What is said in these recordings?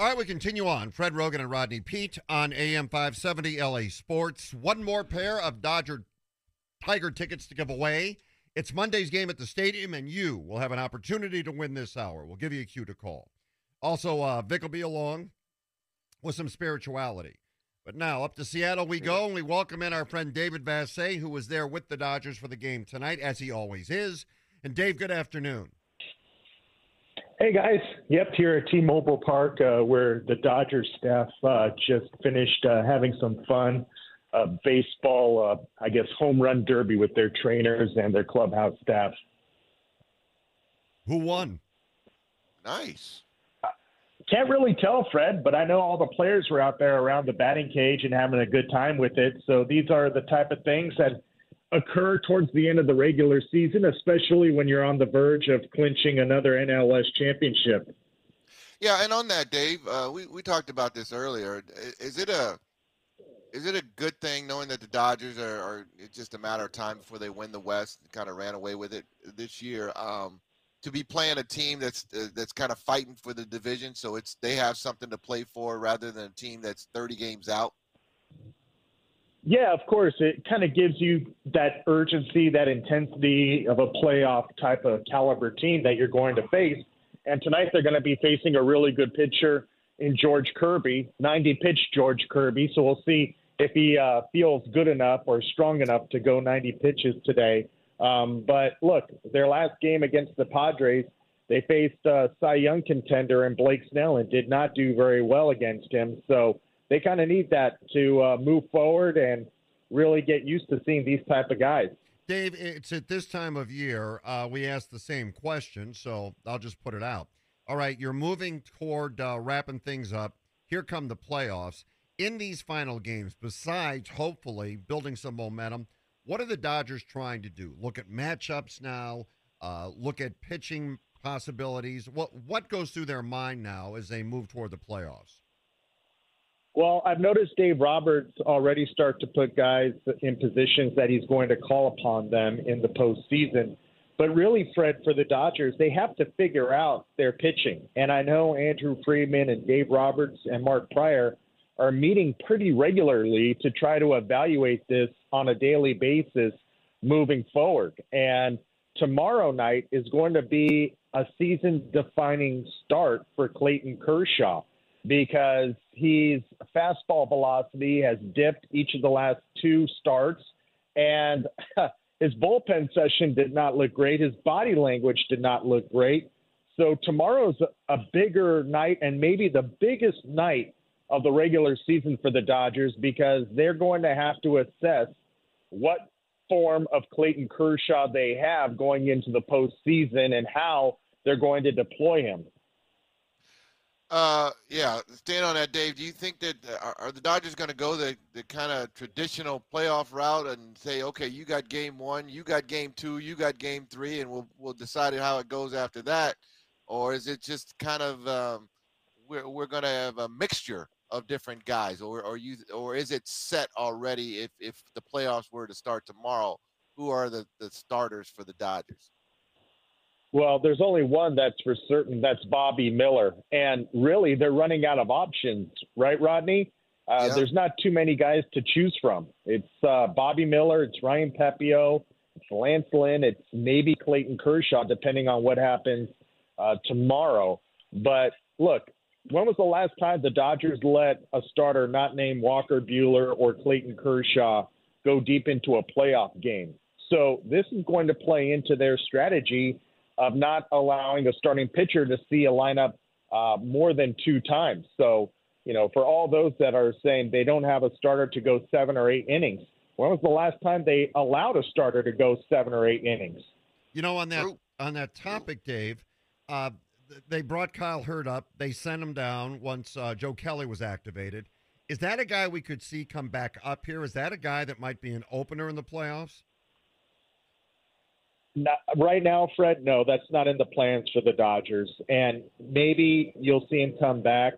All right, we continue on. Fred Roggin and Rodney Peete on AM 570 LA Sports. One more pair of Dodger Tiger tickets to give away. It's Monday's game at the stadium, and you will have an opportunity to win this hour. We'll give you a cue to call. Also, uh, Vic will be along with some spirituality. But now up to Seattle we go, and we welcome in our friend David Vassegh, who was there with the Dodgers for the game tonight, as he always is. And Dave, good afternoon. Hey guys, yep, here at T-Mobile Park, uh, where the Dodgers staff uh, just finished uh, having some fun uh, baseball, uh, I guess, home run derby with their trainers and their clubhouse staff. Who won? Nice. Can't really tell, Fred, but I know all the players were out there around the batting cage and having a good time with it. So these are the type of things that occur towards the end of the regular season, especially when you're on the verge of clinching another NL West championship. Yeah, and on that, Dave, uh, we we talked about this earlier. Is it a is it a good thing knowing that the Dodgers are, are it's just a matter of time before they win the West? Kind of ran away with it this year. Um, to be playing a team that's uh, that's kind of fighting for the division, so it's they have something to play for rather than a team that's 30 games out. Yeah, of course. It kind of gives you that urgency, that intensity of a playoff type of caliber team that you're going to face. And tonight they're going to be facing a really good pitcher in George Kirby, 90 pitch George Kirby. So we'll see if he uh, feels good enough or strong enough to go 90 pitches today. Um, but look, their last game against the Padres, they faced uh, Cy Young contender and Blake Snell and did not do very well against him. So they kind of need that to uh, move forward and really get used to seeing these type of guys. Dave, it's at this time of year uh, we ask the same question, so I'll just put it out. All right, you're moving toward uh, wrapping things up. Here come the playoffs. In these final games, besides hopefully building some momentum, what are the Dodgers trying to do? Look at matchups now. Uh, look at pitching possibilities. What what goes through their mind now as they move toward the playoffs? Well, I've noticed Dave Roberts already start to put guys in positions that he's going to call upon them in the postseason. But really, Fred, for the Dodgers, they have to figure out their pitching. And I know Andrew Friedman and Dave Roberts and Mark Prior are meeting pretty regularly to try to evaluate this on a daily basis moving forward. And tomorrow night is going to be a season defining start for Clayton Kershaw because his fastball velocity has dipped each of the last two starts, and his bullpen session did not look great. His body language did not look great. So tomorrow's a bigger night and maybe the biggest night of the regular season for the Dodgers because they're going to have to assess what form of Clayton Kershaw they have going into the postseason and how they're going to deploy him. Uh, yeah, staying on that, Dave. Do you think that uh, are, the Dodgers going to go the, the kind of traditional playoff route and say, okay, you got game one, you got game two, you got game three, and we'll we'll decide how it goes after that, or is it just kind of um, we're we're going to have a mixture of different guys, or or you or is it set already? If if the playoffs were to start tomorrow, who are the the starters for the Dodgers? Well, there's only one that's for certain. That's Bobby Miller, and really, they're running out of options, right, Rodney? Uh, yeah. There's not too many guys to choose from. It's uh, Bobby Miller, it's Ryan Pepiot, it's Lance Lynn, it's maybe Clayton Kershaw, depending on what happens uh, tomorrow. But look, when was the last time the Dodgers let a starter not named Walker Buehler or Clayton Kershaw go deep into a playoff game? So this is going to play into their strategy of not allowing a starting pitcher to see a lineup uh, more than two times. So, you know, for all those that are saying they don't have a starter to go seven or eight innings, when was the last time they allowed a starter to go seven or eight innings? You know, on that on that topic, Dave, uh, they brought Kyle Hurt up. They sent him down once uh, Joe Kelly was activated. Is that a guy we could see come back up here? Is that a guy that might be an opener in the playoffs? Not, right now, Fred, no, that's not in the plans for the Dodgers. And maybe you'll see him come back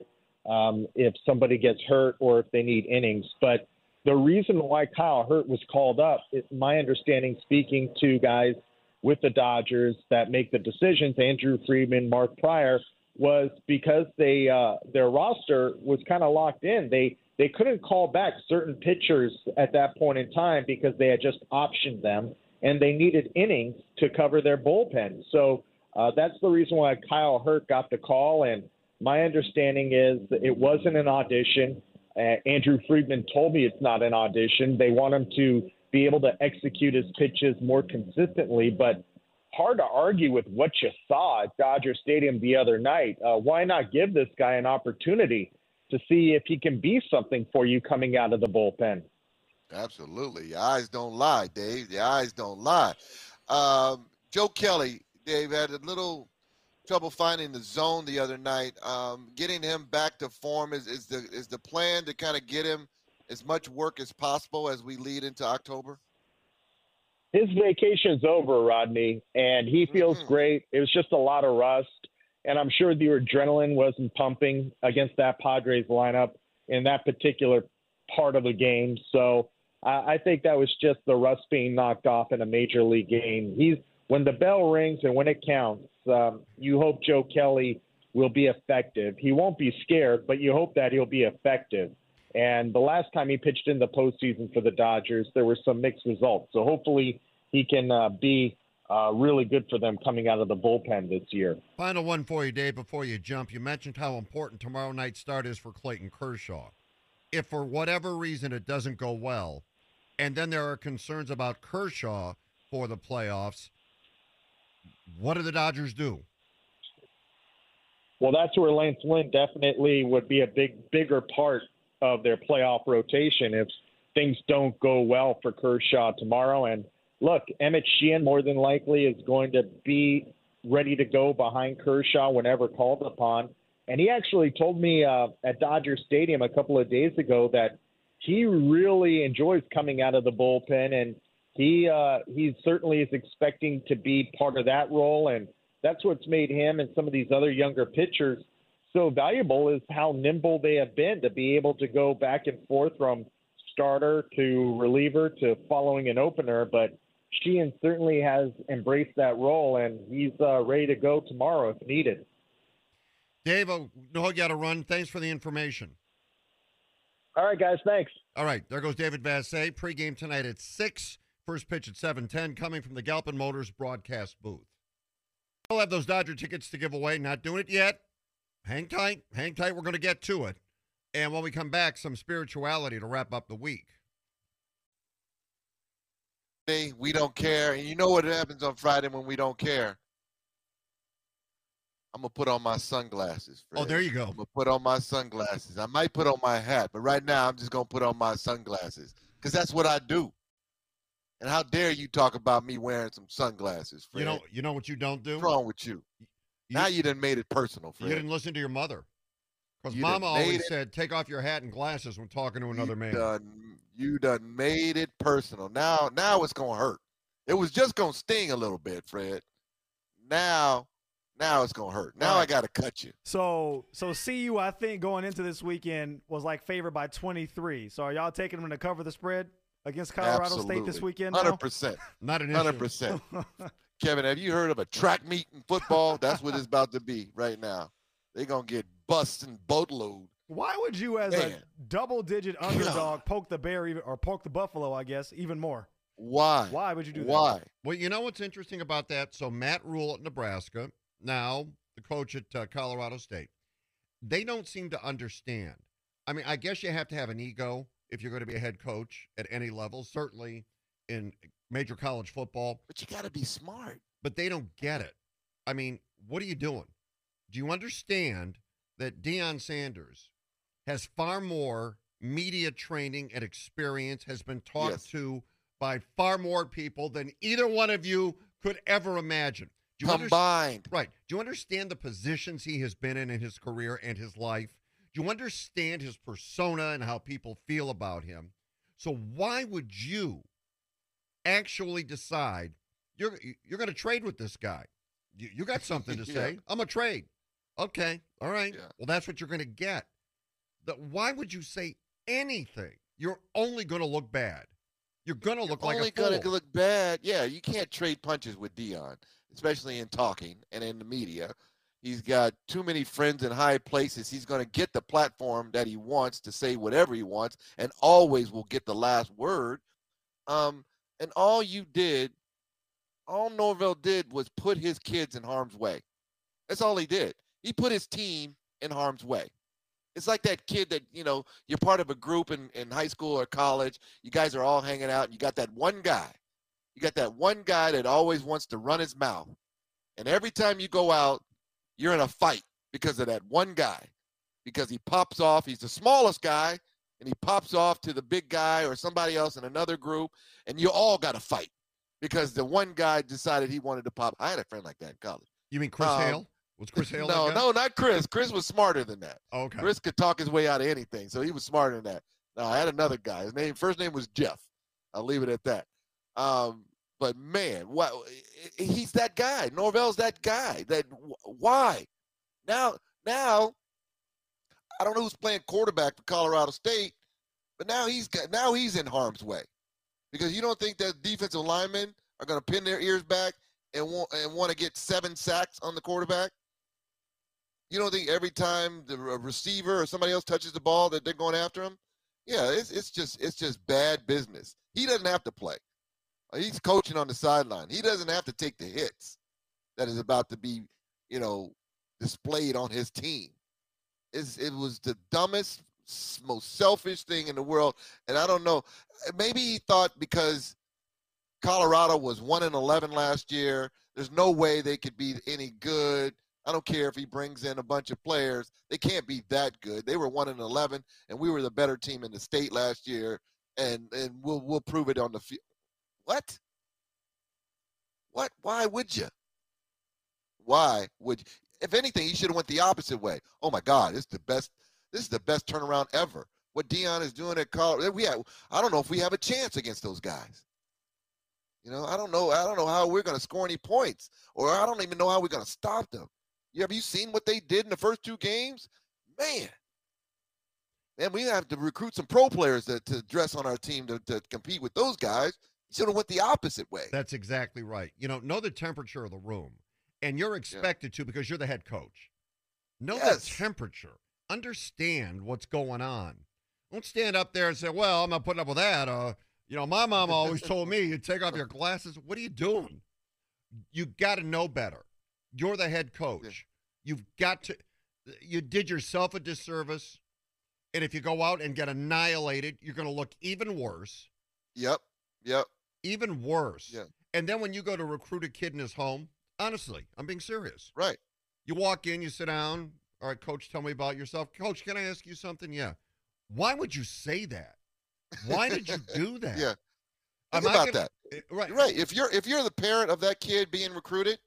um, if somebody gets hurt or if they need innings. But the reason why Kyle Hurt was called up, my understanding, speaking to guys with the Dodgers that make the decisions, Andrew Friedman, Mark Prior, was because they uh, their roster was kind of locked in. They they couldn't call back certain pitchers at that point in time because they had just optioned them, and they needed innings to cover their bullpen. So uh, that's the reason why Kyle Hurt got the call. And my understanding is it wasn't an audition. Uh, Andrew Friedman told me it's not an audition. They want him to be able to execute his pitches more consistently, but hard to argue with what you saw at Dodger Stadium the other night. Uh, why not give this guy an opportunity to see if he can be something for you coming out of the bullpen? Absolutely. Your eyes don't lie, Dave. Your eyes don't lie. Um, Joe Kelly, Dave, had a little trouble finding the zone the other night. Um, getting him back to form is, is the is the plan to kind of get him as much work as possible as we lead into October? His vacation's over, Rodney, and he feels mm-hmm. great. It was just a lot of rust, and I'm sure the adrenaline wasn't pumping against that Padres lineup in that particular part of the game. So I, think that was just the rust being knocked off in a major league game. He's when the bell rings and when it counts, um, you hope Joe Kelly will be effective. He won't be scared, but you hope that he'll be effective. And the last time he pitched in the postseason for the Dodgers, there were some mixed results. So hopefully he can uh, be uh, really good for them coming out of the bullpen this year. Final one for you, Dave, before you jump. You mentioned how important tomorrow night's start is for Clayton Kershaw. If for whatever reason it doesn't go well, and then there are concerns about Kershaw for the playoffs, what do the Dodgers do? Well, that's where Lance Lynn definitely would be a big, bigger part of their playoff rotation if things don't go well for Kershaw tomorrow. And look, Emmett Sheehan more than likely is going to be ready to go behind Kershaw whenever called upon. And he actually told me uh, at Dodger Stadium a couple of days ago that he really enjoys coming out of the bullpen, and he uh, he certainly is expecting to be part of that role. And that's what's made him and some of these other younger pitchers so valuable is how nimble they have been to be able to go back and forth from starter to reliever to following an opener. But Sheehan certainly has embraced that role, and he's uh, ready to go tomorrow if needed. Dave, I know you got to run. Thanks for the information. All right, guys. Thanks. All right, there goes David Vassegh. Pregame tonight at six. First pitch at seven ten, coming from the Galpin Motors broadcast booth. We'll have those Dodger tickets to give away. Not doing it yet. Hang tight. Hang tight. We're going to get to it. And when we come back, some spirituality to wrap up the week. We don't care. And you know what happens on Friday when we don't care? I'm gonna put on my sunglasses. Fred. Oh, there you go. I'm gonna put on my sunglasses. I might put on my hat, but right now I'm just gonna put on my sunglasses because that's what I do. And how dare you talk about me wearing some sunglasses? Fred. You know, you know what you don't do. What's wrong with you? You, now you didn't made it personal. Fred. You didn't listen to your mother. Because Mama always it, said, take off your hat and glasses when talking to another you man. Done, you done made it personal. Now, now it's gonna hurt. It was just gonna sting a little bit, Fred. Now, now it's gonna hurt. Now right. I gotta cut you. So, so CU, I think going into this weekend was like favored by 23. So, are y'all taking them to cover the spread against Colorado Absolutely. State this weekend? Hundred percent. Not an Hundred percent. Kevin, have you heard of a track meet in football? That's what it's about to be right now. They're gonna get bust and boatload. Why would you, as Man. a double-digit underdog, poke the bear even, or poke the buffalo? I guess even more. Why? Why would you do that? Why? Well, you know what's interesting about that? So Matt Rhule at Nebraska, now the coach at uh, Colorado State, they don't seem to understand. I mean, I guess you have to have an ego if you're going to be a head coach at any level. Certainly in major college football. But you got to be smart. But they don't get it. I mean, what are you doing? Do you understand that Deion Sanders has far more media training and experience, has been talked yes. to by far more people than either one of you could ever imagine? Do Combined. right. Do you understand the positions he has been in in his career and his life? Do you understand his persona and how people feel about him? So why would you actually decide you're you're going to trade with this guy. You, you got something to say. yeah. I'm a trade. Okay, all right. Yeah. Well, that's what you're going to get. The, why would you say anything? You're only going to look bad. You're going to look like only going to look bad. Yeah, you can't trade punches with Deion, especially in talking and in the media. He's got too many friends in high places. He's going to get the platform that he wants to say whatever he wants and always will get the last word. Um, and all you did, all Norvell did was put his kids in harm's way. That's all he did. He put his team in harm's way. It's like that kid that, you know, you're part of a group in, in high school or college. You guys are all hanging out, and you got that one guy. You got that one guy that always wants to run his mouth. And every time you go out, you're in a fight because of that one guy. Because he pops off, he's the smallest guy, and he pops off to the big guy or somebody else in another group, and you all got to fight because the one guy decided he wanted to pop. I had a friend like that in college. You mean Chris Um, Hale? Was Chris Hale? No, no, not Chris. Chris was smarter than that. Oh, okay. Chris could talk his way out of anything, so he was smarter than that. No, I had another guy. His name, first name was Jeff. I'll leave it at that. Um, but man, what he's that guy. Norvell's that guy. That why? Now, now, I don't know who's playing quarterback for Colorado State, but now he's got now he's in harm's way because you don't think that defensive linemen are going to pin their ears back and want and want to get seven sacks on the quarterback. You don't think every time the receiver or somebody else touches the ball that they're going after him? Yeah, it's it's just it's just bad business. He doesn't have to play. He's coaching on the sideline. He doesn't have to take the hits that is about to be, you know, displayed on his team. It's, it was the dumbest, most selfish thing in the world. And I don't know. Maybe he thought because Colorado was one and eleven last year, there's no way they could be any good. I don't care if he brings in a bunch of players; they can't be that good. They were one and eleven, and we were the better team in the state last year, and and we'll we'll prove it on the field. What? What? Why would you? Why would? You? If anything, he should have went the opposite way. Oh my God, this is the best. This is the best turnaround ever. What Deion is doing at Colorado, we have. I don't know if we have a chance against those guys. You know, I don't know. I don't know how we're going to score any points, or I don't even know how we're going to stop them. You have you seen what they did in the first two games? Man, man, we have to recruit some pro players to, to dress on our team to, to compete with those guys. You of went the opposite way. That's exactly right. You know, know the temperature of the room, and you're expected to because you're the head coach. Know Yes. the temperature. Understand what's going on. Don't stand up there and say, "Well, I'm not putting up with that." Uh, you know, my mom always told me you take off your glasses. What are you doing? You got to know better. You're the head coach. You've got to. You did yourself a disservice, and if you go out and get annihilated, you're going to look even worse Yep, yep. Even worse. Yeah. And then when you go to recruit a kid in his home, honestly, I'm being serious. Right. You walk in, you sit down. All right, coach, tell me about yourself. Coach, can I ask you something? Yeah. Why would you say that? Why did you do that? Yeah. Think about gonna- that. Eh, Right. Right. If you're if you're the parent of that kid being recruited,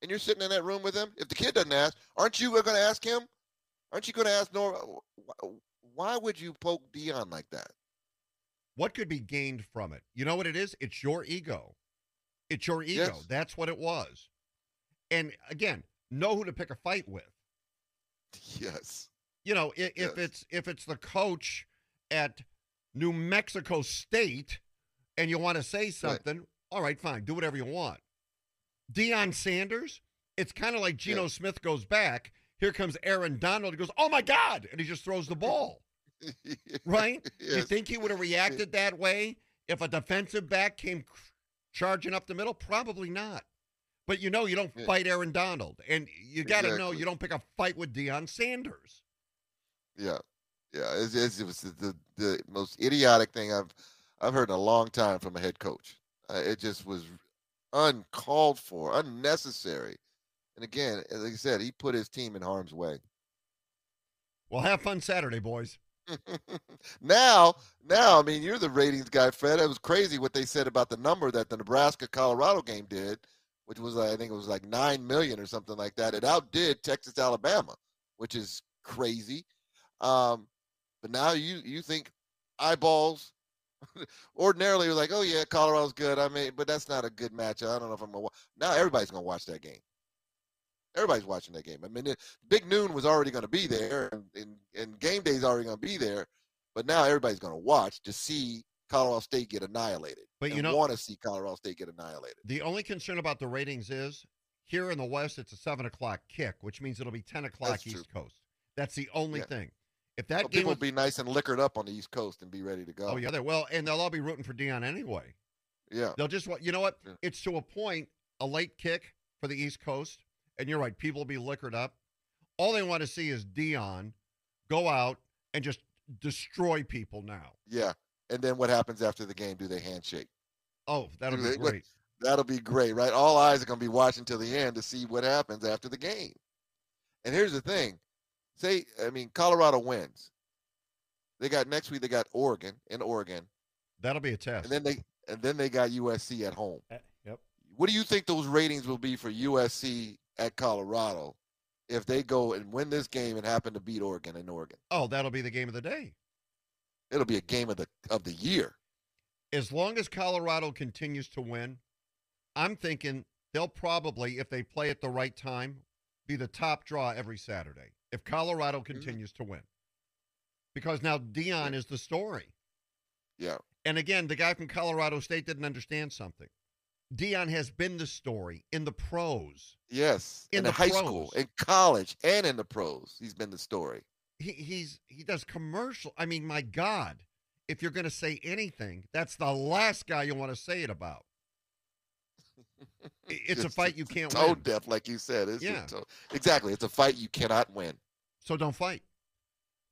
and you're sitting in that room with him, if the kid doesn't ask, aren't you going to ask him? Aren't you going to ask Nora? Why would you poke Deion like that? What could be gained from it? You know what it is? It's your ego. It's your ego. Yes. That's what it was. And again, know who to pick a fight with. Yes. you know, if, if it's if it's the coach at New Mexico State and you want to say something, all right, fine, do whatever you want. Deion Sanders, it's kind of like Geno Yeah. Smith goes back. Here comes Aaron Donald. He goes, "Oh my God!" and he just throws the ball. Right? You think he would have reacted that way if a defensive back came charging up the middle? Probably not. But you know, you don't fight Aaron Donald, and you got to know you don't pick a fight with Deion Sanders. Yeah, yeah. It's, it's, it was the, the most idiotic thing I've I've heard in a long time from a head coach. Uh, it just was uncalled for, unnecessary. And again, as I said, he put his team in harm's way. Well, have fun Saturday, boys. now, now, I mean, you're the ratings guy, Fred. It was crazy what they said about the number that the Nebraska Colorado game did, which was I think it was like nine million or something like that. It outdid Texas Alabama, which is crazy. Um, but now you you think eyeballs. Ordinarily, you're like, oh yeah, Colorado's good. I mean, but that's not a good match. I don't know if I'm gonna. Now everybody's gonna watch that game. Everybody's watching that game. I mean, it, Big Noon was already going to be there, and, and, and game day's already going to be there. But now everybody's going to watch to see Colorado State get annihilated. But you know- want to see Colorado State get annihilated. The only concern about the ratings is Here in the West, it's a seven o'clock kick, which means it'll be ten o'clock That's East true. Coast. That's the only Yeah. thing. If that Well, game people was, will be nice and liquored up on the East Coast and be ready to go. oh yeah, they will, and they'll all be rooting for Deion anyway. Yeah. They'll just want, you know what? Yeah. It's to a point, a late kick for the East Coast, and you're right. People will be liquored up. All they want to see is Deion go out and just destroy people now. Yeah. And then what happens after the game? Do they handshake? Oh, that'll be great. That'll be great, right? All eyes are going to be watching till the end to see what happens after the game. And here's the thing: say, I mean, Colorado wins. They got next week. They got Oregon in Oregon, That'll be a test. and then they and then they got USC at home. Eh, Yep. What do you think those ratings will be for USC at Colorado if they go and win this game and happen to beat Oregon in Oregon? oh, that'll be the game of the day. It'll be a game of the of the year. As long as Colorado continues to win, I'm thinking they'll probably, if they play at the right time, be the top draw every Saturday. If Colorado Mm-hmm. continues to win, because now Deion is the story. Yeah. And again, the guy from Colorado State didn't understand something. Deion has been the story in the pros. Yes. In In, the high pros. school, in college, and in the pros, he's been the story. He, he's he does commercial. I mean, my God, if you're going to say anything, that's the last guy you want to say it about. It's a fight you can't Toe win, deaf, like you said. It's Yeah. toe- exactly. It's a fight you cannot win. so don't fight.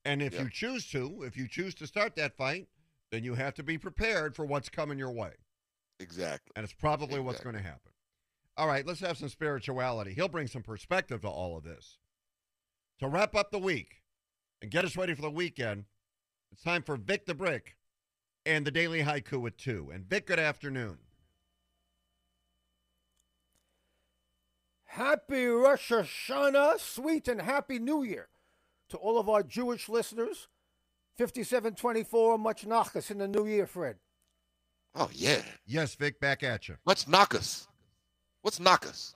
And if Yeah. you choose to, if you choose to start that fight, then you have to be prepared for what's coming your way. Exactly. And it's probably what's going to happen. All right, let's have some spirituality. He'll bring some perspective to all of this. To wrap up the week and get us ready for the weekend, it's time for Vic the Brick and the Daily Haiku at 2. And Vic, good afternoon. Happy Rosh Hashanah, sweet and happy New Year to all of our Jewish listeners. 5724, much nachas in the new year, Fred. Oh yeah. Yes, Vic, back at you. Let's nachas. What's nachas?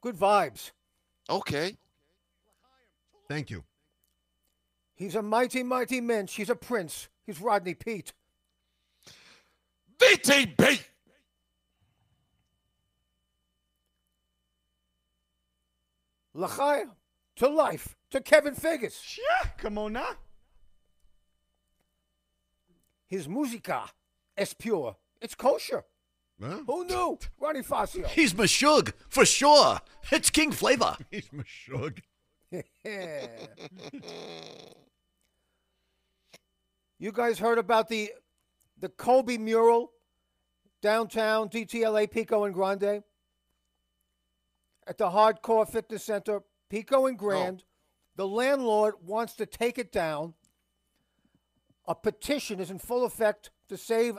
Good vibes. Okay. Thank you. He's a mighty, mighty mensch. He's a prince. He's Rodney Peete. VTB. L'chaim, to life, to Kevin Figgis. Yeah, come on now. His musica es pure. It's kosher. Well, Who knew? Ronnie Fascio. He's Meshuggah, for sure. It's King Flavor. he's Meshuggah. you guys heard about the the Kobe mural downtown DTLA Pico and Grand at the Hardcore Fitness Center Pico and Grand. The landlord wants to take it down. A petition is in full effect to save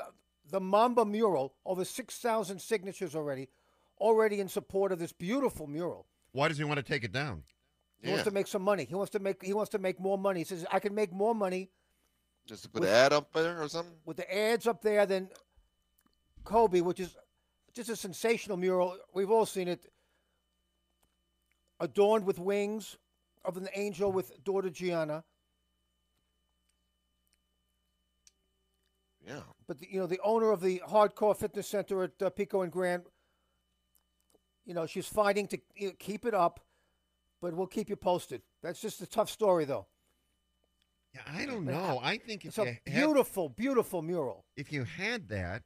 the Mamba mural. Over 6,000 signatures already, already in support of this beautiful mural. Why does he want to take it down? He wants to make some money. He wants to make he wants to make more money. He says I can make more money Just to put an ad up there or something. with the ads up there than Kobe, which is just a sensational mural. We've all seen it. Adorned with wings of an angel with daughter Gianna. Yeah. But the, you know, the owner of the Hardcore Fitness Center at uh, Pico and Grand, you know, she's fighting to you know, keep it up, but we'll keep you posted. That's just a tough story, though. Yeah, I don't know. I think It's a you had, beautiful, beautiful mural. if you had that,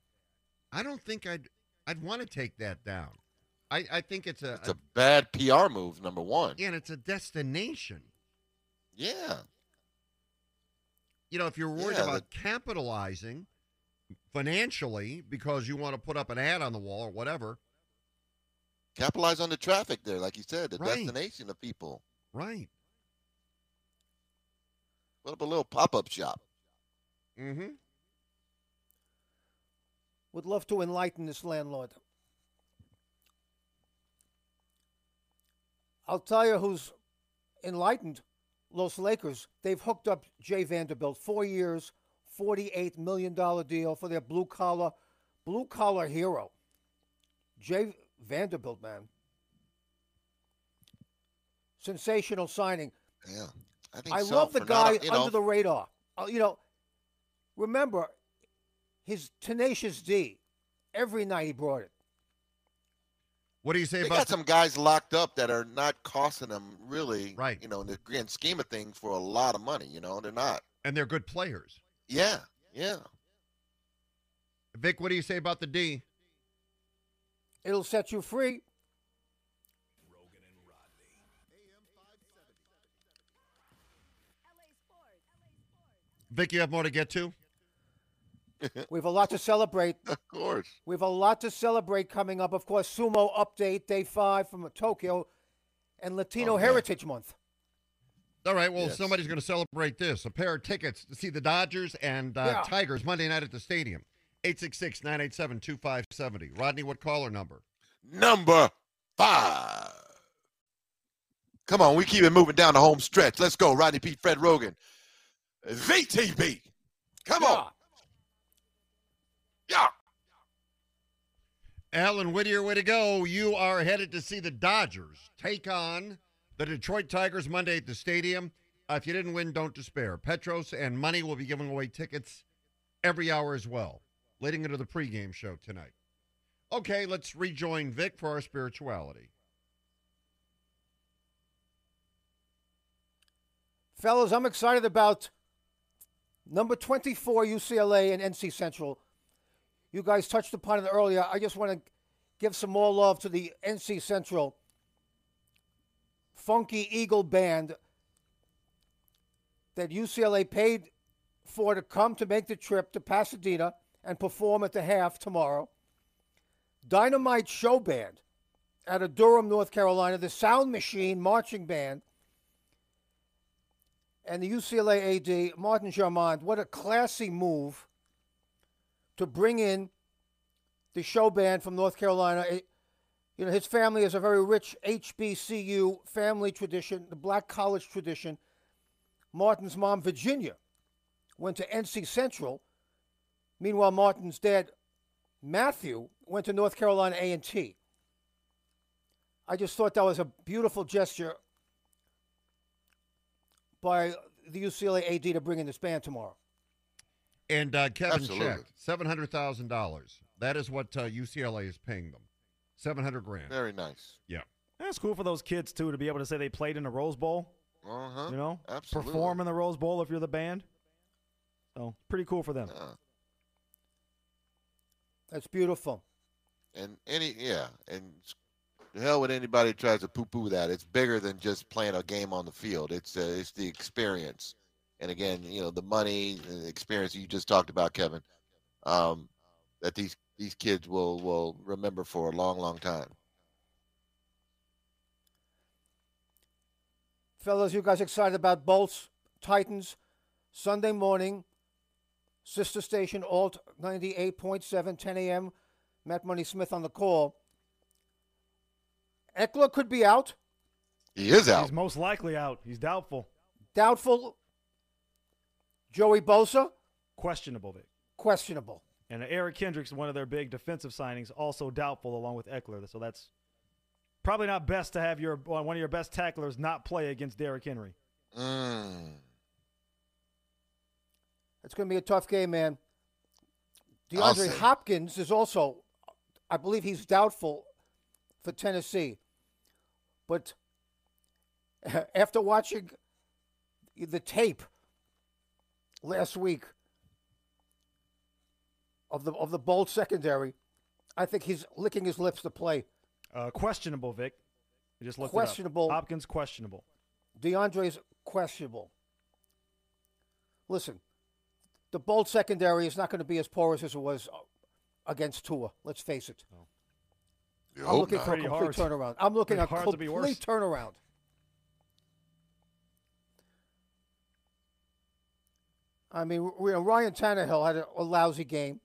I don't think I'd I'd want to take that down. I, I think it's a, It's a bad PR move. Number one. yeah, and it's a destination. Yeah. You know, if you're worried Yeah, about capitalizing financially because you want to put up an ad on the wall or whatever, Capitalize on the traffic there, like you said, the Right. destination of people. right? Put up a little pop-up shop. Mm-hmm. Would love to enlighten this landlord. I'll tell you who's enlightened. Los Lakers. They've hooked up Jay Vanderbilt. Four years, $48 million deal for their blue collar, blue collar hero. Jay Vanderbilt, man. Sensational signing. Yeah. I think I so, love the for not guy a- you know, under the radar. Uh, you know, remember his tenacious D. Every night he brought it. What do you say They about got some guys locked up that are not costing them really, Right. You know, in the grand scheme of things, for a lot of money. You know, they're not. and they're good players. Yeah, yeah. Vic, what do you say about the D? It'll set you free. Vic, you have more to get to? We have a lot to celebrate. Of course. We have a lot to celebrate coming up. Of course, Sumo Update Day 5 from Tokyo and Latino Oh, yeah. Heritage Month. All right, well, Yes. somebody's going to celebrate this. A pair of tickets to see the Dodgers and uh, Yeah. Tigers Monday night at the stadium. 866 987 2570. Rodney, what caller number? Number five. Come on, we keep it moving down the home stretch. Let's go, Rodney Peete, Fred Roggin, VTB. Come on, yeah. Alan Whittier, way to go. You are headed to see the Dodgers take on the Detroit Tigers Monday at the stadium. Uh, if you didn't win, don't despair. Petros and Money will be giving away tickets every hour as well, leading into the pregame show tonight. Okay, let's rejoin Vic for our spirituality. Fellas, I'm excited about number 24 UCLA and NC Central. You guys touched upon it earlier. I just want to give some more love to the NC Central Funky Eagle Band that UCLA paid for to come to make the trip to Pasadena and perform at the half tomorrow. Dynamite Show Band out of Durham, North Carolina, the Sound Machine Marching Band and the UCLA AD, Martin Jarmond, what a classy move to bring in the show band from North Carolina. It- you know, his family has a very rich HBCU family tradition, the black college tradition. Martin's mom, Virginia, went to NC Central. Meanwhile, Martin's dad, Matthew, went to North Carolina A&T. I just thought that was a beautiful gesture by the UCLA AD to bring in this band tomorrow. And uh, Kevin Absolutely. checked seven hundred thousand dollars. That is what uh, UCLA is paying them. Seven hundred grand. Very nice. Yeah. That's cool for those kids too to be able to say they played in the Rose Bowl. Uh huh. You know, Absolutely. perform in the Rose Bowl if you're the band. So pretty cool for them. Yeah. That's beautiful. And any yeah, and the hell with anybody who tries to poo-poo that. It's bigger than just playing a game on the field. It's uh, it's the experience. And again, you know, the money, and the experience you just talked about, Kevin, um, that these these kids will will remember for a long, long time. Fellas, you guys excited about Bolts, Titans, Sunday morning, sister station, Alt 98.7, 10 a.m. Matt Money Smith on the call. Ekeler could be out. He is out. He's most likely out. He's doubtful, Doubtful. Joey Bosa, questionable. Vic. questionable. And Eric Kendricks, one of their big defensive signings, also doubtful along with Ekeler. So that's probably not best to have your one of your best tacklers not play against Derrick Henry. Mm. It's going to be a tough game, man. I'll DeAndre. Hopkins is also, I believe he's doubtful for Tennessee. But after watching the tape last week of the of the bold secondary, I think he's licking his lips to play. Uh, questionable, Vic. We just looked it up. Questionable. Hopkins questionable. DeAndre's questionable. Listen, the bold secondary is not going to be as porous as it was uh, against Tua. Let's face it. You I'm hope looking not. for a Pretty complete hard. turnaround. I'm looking at Pretty a hard to be complete turnaround. I mean, Ryan Tannehill had a, a lousy game,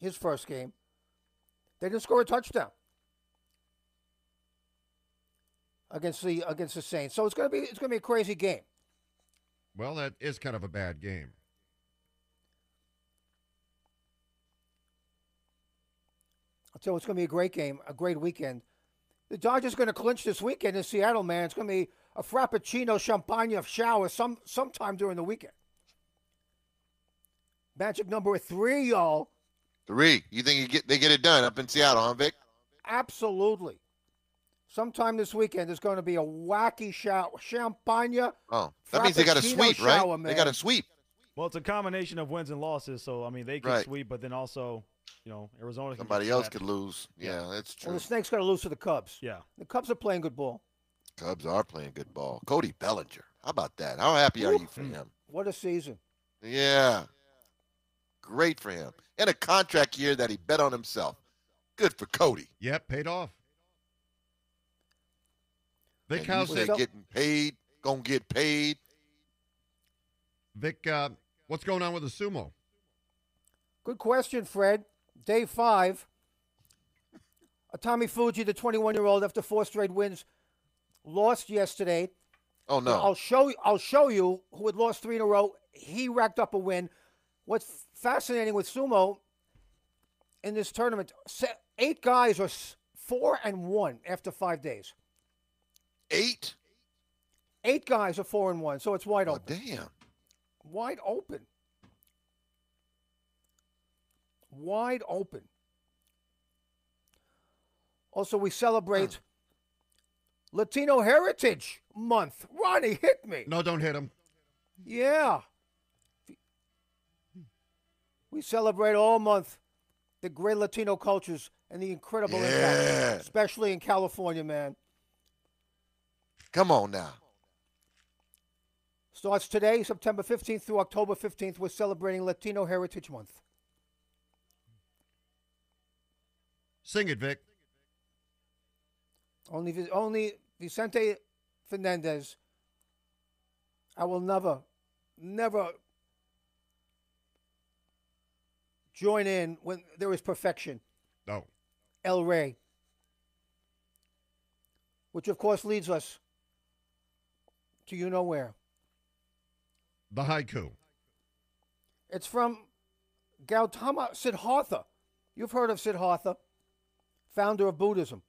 his first game. They didn't score a touchdown against the against the Saints. So it's gonna be it's gonna be a crazy game. Well, that is kind of a bad game. You, it's going to be a great game, a great weekend. The Dodgers going to clinch this weekend in Seattle, man. It's going to be a frappuccino champagne shower some sometime during the weekend. Magic number three, y'all. Three. You think you get they get it done up in Seattle, huh, Vic? Absolutely. Sometime this weekend, there's going to be a wacky shower, champagne. Oh, that means they got a Frappuccino sweep, right? shower, They got a sweep. Well, it's a combination of wins and losses. So I mean, they can Right. sweep, but then also, you know, Arizona. Can Somebody else could lose. Yeah, that's true. Well, true. the Snakes got to lose to the Cubs. Yeah. The Cubs are playing good ball. Cubs are playing good ball. Cody Bellinger. How about that? How happy are you for Mm. him? What a season. Yeah. Great for him. In a contract year that he bet on himself. Good for Cody. Yep, paid off. Vic, And you how's say so- getting paid, gonna get paid. Vic? Uh, what's going on with the sumo? Good question, Fred. Day five. Atamifuji, the 21 year old, after four straight wins, lost yesterday. Oh no! I'll show you. I'll show you who had lost three in a row. He racked up a win. What's fascinating with sumo in this tournament? Eight guys are four and one after five days. Eight? Eight guys are four and one, so it's wide Oh open. damn. Wide open. Wide open. Also, we celebrate hmm. Latino Heritage Month. Ronnie, hit me. No, don't hit him. Yeah. We celebrate all month the great Latino cultures and the incredible Yeah. impact, especially in California, man. Come on now. Starts today, September 15th through October 15th. We're celebrating Latino Heritage Month. Sing it, Vic. Only, only Vicente Fernandez. I will never, never join in when there is perfection. No. El Rey. Which, of course, leads us to you know where. The haiku. It's from Gautama Siddhartha. You've heard of Siddhartha, founder of Buddhism.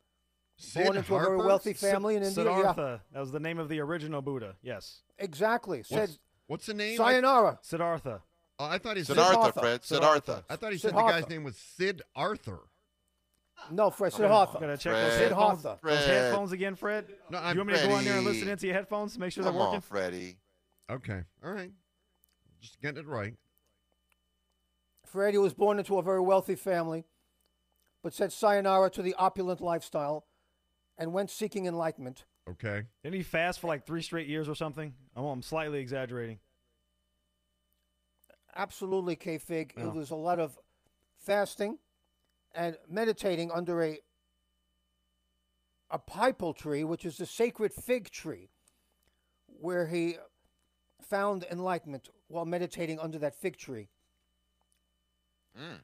Sid Born into a very wealthy family in India. Yeah, Siddhartha. That was the name of the original Buddha. Yes. exactly. Said What's, what's the name? Sayonara. Siddhartha. Oh, I thought he said. Siddhartha, Siddhartha. Fred. Siddhartha. Siddhartha. I thought he said the Siddhartha. guy's name was Sid Arthur. No, Fred, Gotta Siddhartha. check Fred. those headphones. Siddhartha. Those Fred. headphones again, Fred. No, you I'm want me to go in there and listen into your headphones to make sure Come they're working? on, Freddie. Okay. All right. Just getting it right. Freddie was born into a very wealthy family, but said sayonara to the opulent lifestyle and went seeking enlightenment. Okay. Didn't he fast for like three straight years or something? I'm, I'm slightly exaggerating. Absolutely, K Fig. Yeah. It was a lot of fasting and meditating under a a pipal tree, which is the sacred fig tree, where he found enlightenment while meditating under that fig tree. Mm.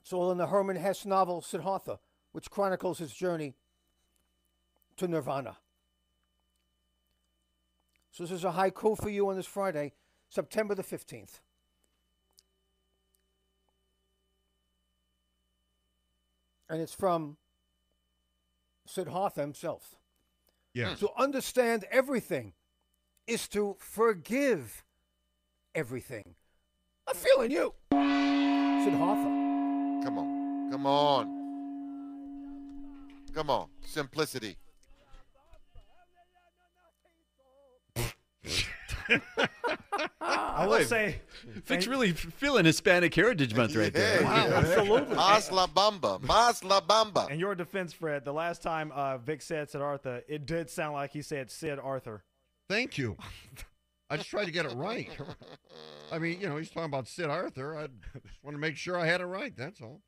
It's all in the Hermann Hesse novel Siddhartha, which chronicles his journey to nirvana. So this is a haiku for you on this Friday, September the 15th. And it's from Siddhartha himself. Yes. To understand everything is to forgive everything. I'm feeling you. Siddhartha. Come on. Come on. Come on. Simplicity. I will say, Vic's really feeling Hispanic Heritage Month right there. Yeah, yeah. absolutely. Mas la bamba. Mas la bamba. in your defense, Fred, the last time uh, Vic said Sid Arthur, it did sound like he said Sid Arthur. Thank you. I just tried to get it right. I mean, you know, he's talking about Sid Arthur. I just want to make sure I had it right. That's all.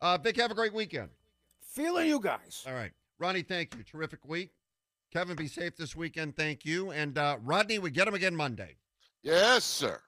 Uh, Vic, have a great weekend. Feeling you guys. All right. Ronnie, thank you. Terrific week. Kevin, be safe this weekend. Thank you. And uh, Rodney, we get him again Monday. Yes, sir.